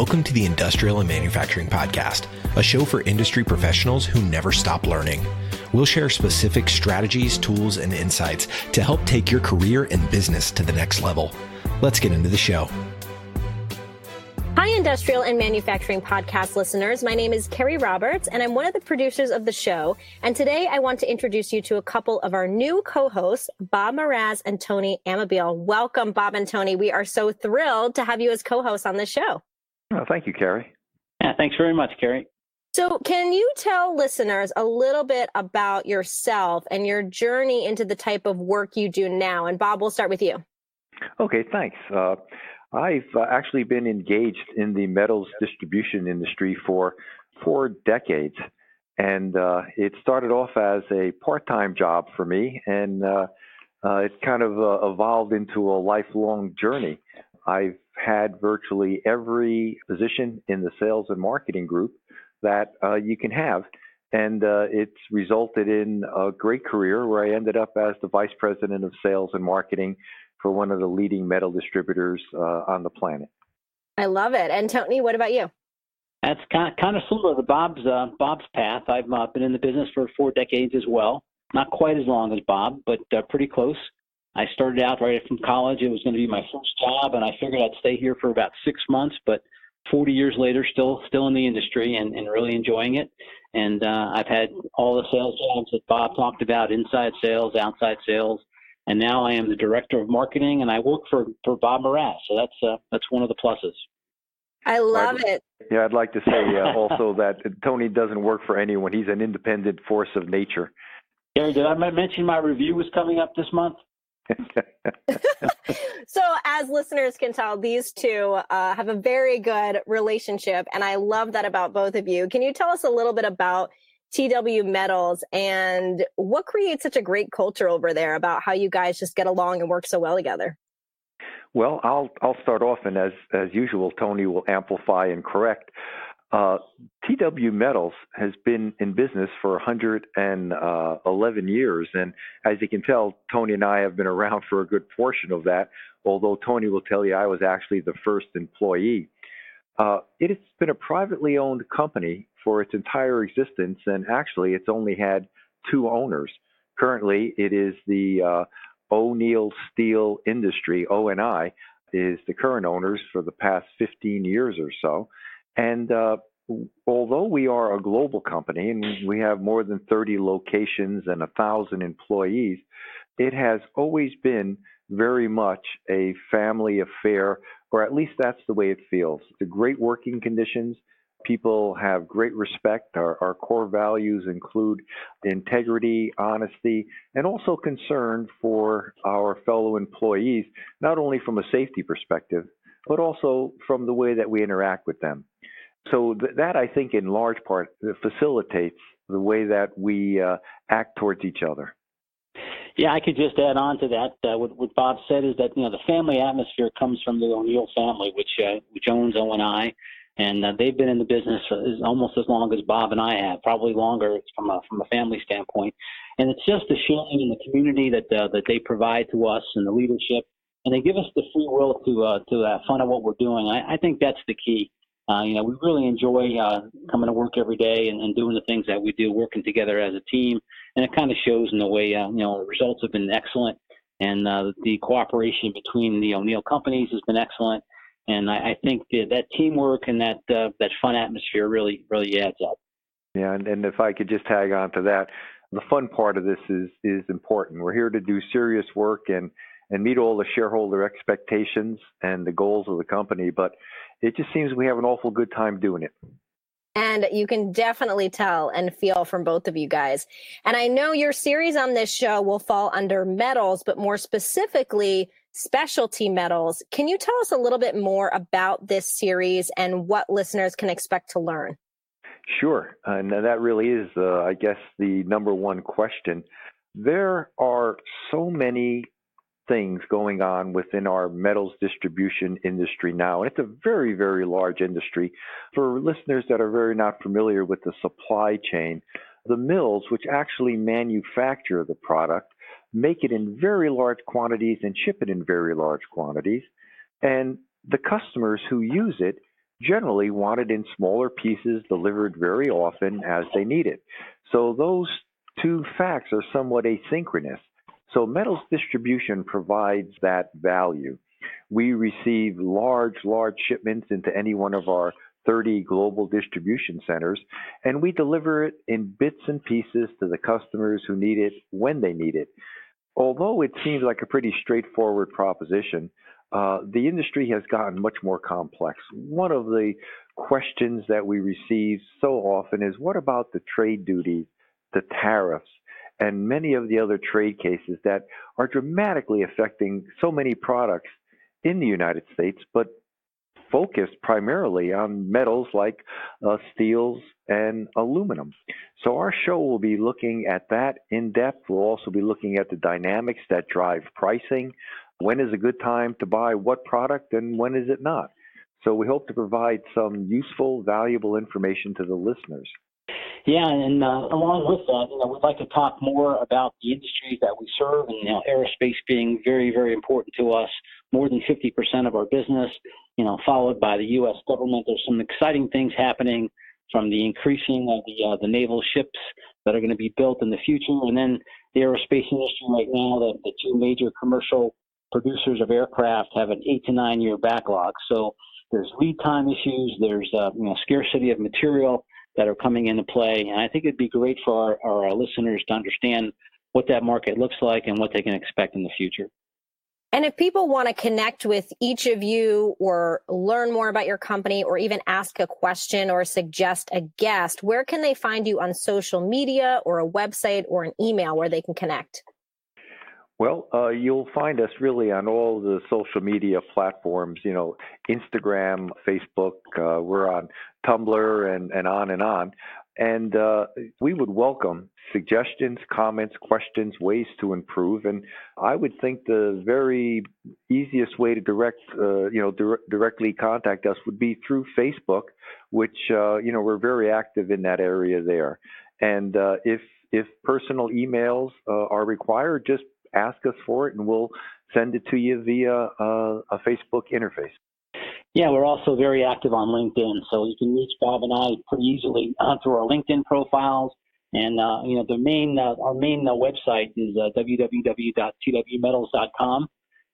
Welcome to the Industrial and Manufacturing Podcast, a show for industry professionals who never stop learning. We'll share specific strategies, tools, and insights to help take your career and business to the next level. Let's get into the show. Hi, Industrial and Manufacturing Podcast listeners. My name is Carrie Roberts, and I'm one of the producers of the show. And today I want to introduce you to a couple of our new co hosts, Bob Mraz and Tony Amabile. Welcome, Bob and Tony. We are so thrilled to have you as co hosts on this show. Oh, thank you, Carrie. Yeah, thanks very much, Carrie. So, can you tell listeners a little bit about yourself and your journey into the type of work you do now? And Bob, we'll start with you. Okay, thanks. Uh, I've uh, actually been engaged in the metals distribution industry for four decades. And uh, it started off as a part time job for me, and uh, uh, it kind of uh, evolved into a lifelong journey. I've had virtually every position in the sales and marketing group that uh, you can have. And uh, it's resulted in a great career where I ended up as the vice president of sales and marketing for one of the leading metal distributors uh, on the planet. I love it. And Tony, what about you? That's kind of, kind of similar to Bob's uh, Bob's path. I've uh, been in the business for four decades as well. Not quite as long as Bob, but uh, pretty close. I started out right from college. It was going to be my first job, and I figured I'd stay here for about six months. But 40 years later, still still in the industry and, and really enjoying it. And uh, I've had all the sales jobs that Bob talked about: inside sales, outside sales, and now I am the director of marketing, and I work for for Bob Mraz. So that's uh, that's one of the pluses. I love I'd, it. Yeah, I'd like to say uh, also that Tony doesn't work for anyone. He's an independent force of nature. Gary, did I mention my review was coming up this month? so, as listeners can tell, these two uh, have a very good relationship, and I love that about both of you. Can you tell us a little bit about TW Metals and what creates such a great culture over there about how you guys just get along and work so well together? Well, I'll I'll start off, and as as usual, Tony will amplify and correct. Uh, TW Metals has been in business for 111 uh, years, and as you can tell, Tony and I have been around for a good portion of that. Although Tony will tell you I was actually the first employee. Uh, it has been a privately owned company for its entire existence, and actually, it's only had two owners. Currently, it is the uh, O'Neal Steel Industry (ONI) is the current owners for the past 15 years or so. And uh, although we are a global company and we have more than 30 locations and a thousand employees, it has always been very much a family affair, or at least that's the way it feels. The great working conditions. People have great respect. Our, our core values include integrity, honesty, and also concern for our fellow employees, not only from a safety perspective, but also from the way that we interact with them. So th- that I think in large part facilitates the way that we uh, act towards each other. Yeah, I could just add on to that. Uh, what, what, Bob said is that you know the family atmosphere comes from the O'Neal family, which uh, owns O&I, and uh, they've been in the business almost as long as Bob and I have, probably longer from a from a family standpoint. And it's just the sharing in the community that uh, that they provide to us and the leadership, and they give us the free will to uh, to have fun of what we're doing. I, I think that's the key uh, you know, we really enjoy uh, coming to work every day and, and, doing the things that we do, working together as a team, and it kind of shows in the way uh, you know results have been excellent, and uh, the cooperation between the O'Neal companies has been excellent, and I, I think that, that teamwork and that uh, that fun atmosphere really really adds up. Yeah, and, and if I could just tag on to that, the fun part of this is is important. We're here to do serious work and and meet all the shareholder expectations and the goals of the company, but it just seems we have an awful good time doing it. And you can definitely tell and feel from both of you guys. And I know your series on this show will fall under metals, but more specifically, specialty metals. Can you tell us a little bit more about this series and what listeners can expect to learn? Sure. And that really is, uh, I guess, the number one question. There are so many things going on within our metals distribution industry now. And it's a very, very large industry. For listeners that are very not familiar with the supply chain, the mills, which actually manufacture the product, make it in very large quantities and ship it in very large quantities. And the customers who use it generally want it in smaller pieces delivered very often as they need it. So those two facts are somewhat asynchronous. So metals distribution provides that value. We receive large, large shipments into any one of our 30 global distribution centers, and we deliver it in bits and pieces to the customers who need it when they need it. Although it seems like a pretty straightforward proposition, uh, the industry has gotten much more complex. One of the questions that we receive so often is what about the trade duties, the tariffs, and many of the other trade cases that are dramatically affecting so many products in the United States, but focused primarily on metals like uh, steels and aluminum. So our show will be looking at that in depth. We'll also be looking at the dynamics that drive pricing. When is a good time to buy what product and when is it not? So we hope to provide some useful, valuable information to the listeners. Yeah, and uh, along with that, you know, we'd like to talk more about the industries that we serve, and you know, aerospace being very, very important to us. More than 50% of our business, you know, followed by the U.S. government. There's some exciting things happening from the increasing of the uh, the naval ships that are going to be built in the future, and then the aerospace industry right now. The, the two major commercial producers of aircraft have an eight to nine year backlog. So there's lead time issues. There's uh, you know scarcity of material that are coming into play. And I think it'd be great for our, our listeners to understand what that market looks like and what they can expect in the future. And if people want to connect with each of you or learn more about your company or even ask a question or suggest a guest, where can they find you on social media or a website or an email where they can connect? Well, uh, you'll find us really on all the social media platforms, you know, Instagram, Facebook, uh, we're on Tumblr, and, and on and on. And uh, we would welcome suggestions, comments, questions, ways to improve. And I would think the very easiest way to direct, uh, you know, dir- directly contact us would be through Facebook, which, uh, you know, we're very active in that area there. And uh, if if personal emails uh, are required, just ask us for it, and we'll send it to you via uh, a Facebook interface. Yeah, we're also very active on LinkedIn, so you can reach Bob and I pretty easily uh, through our LinkedIn profiles. And uh, you know, the main uh, our main uh, website is uh, www.twmetals.com,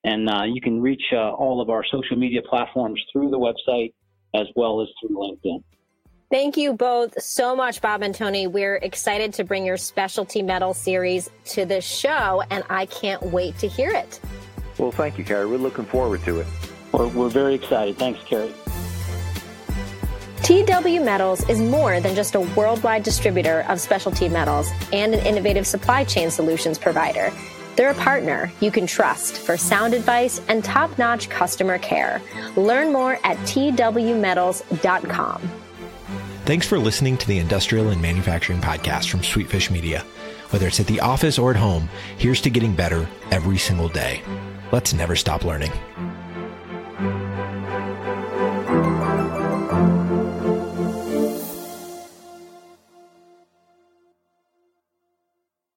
and uh, you can reach all of our social media platforms through the website as well as through LinkedIn. Thank you both so much, Bob and Tony. We're excited to bring your specialty metal series to the show, and I can't wait to hear it. Well, thank you, Carrie. We're looking forward to it. We're, we're very excited. Thanks, Carrie. TW Metals is more than just a worldwide distributor of specialty metals and an innovative supply chain solutions provider. They're a partner you can trust for sound advice and top notch customer care. Learn more at twmetals.com. Thanks for listening to the Industrial and Manufacturing Podcast from Sweetfish Media. Whether it's at the office or at home, here's to getting better every single day. Let's never stop learning.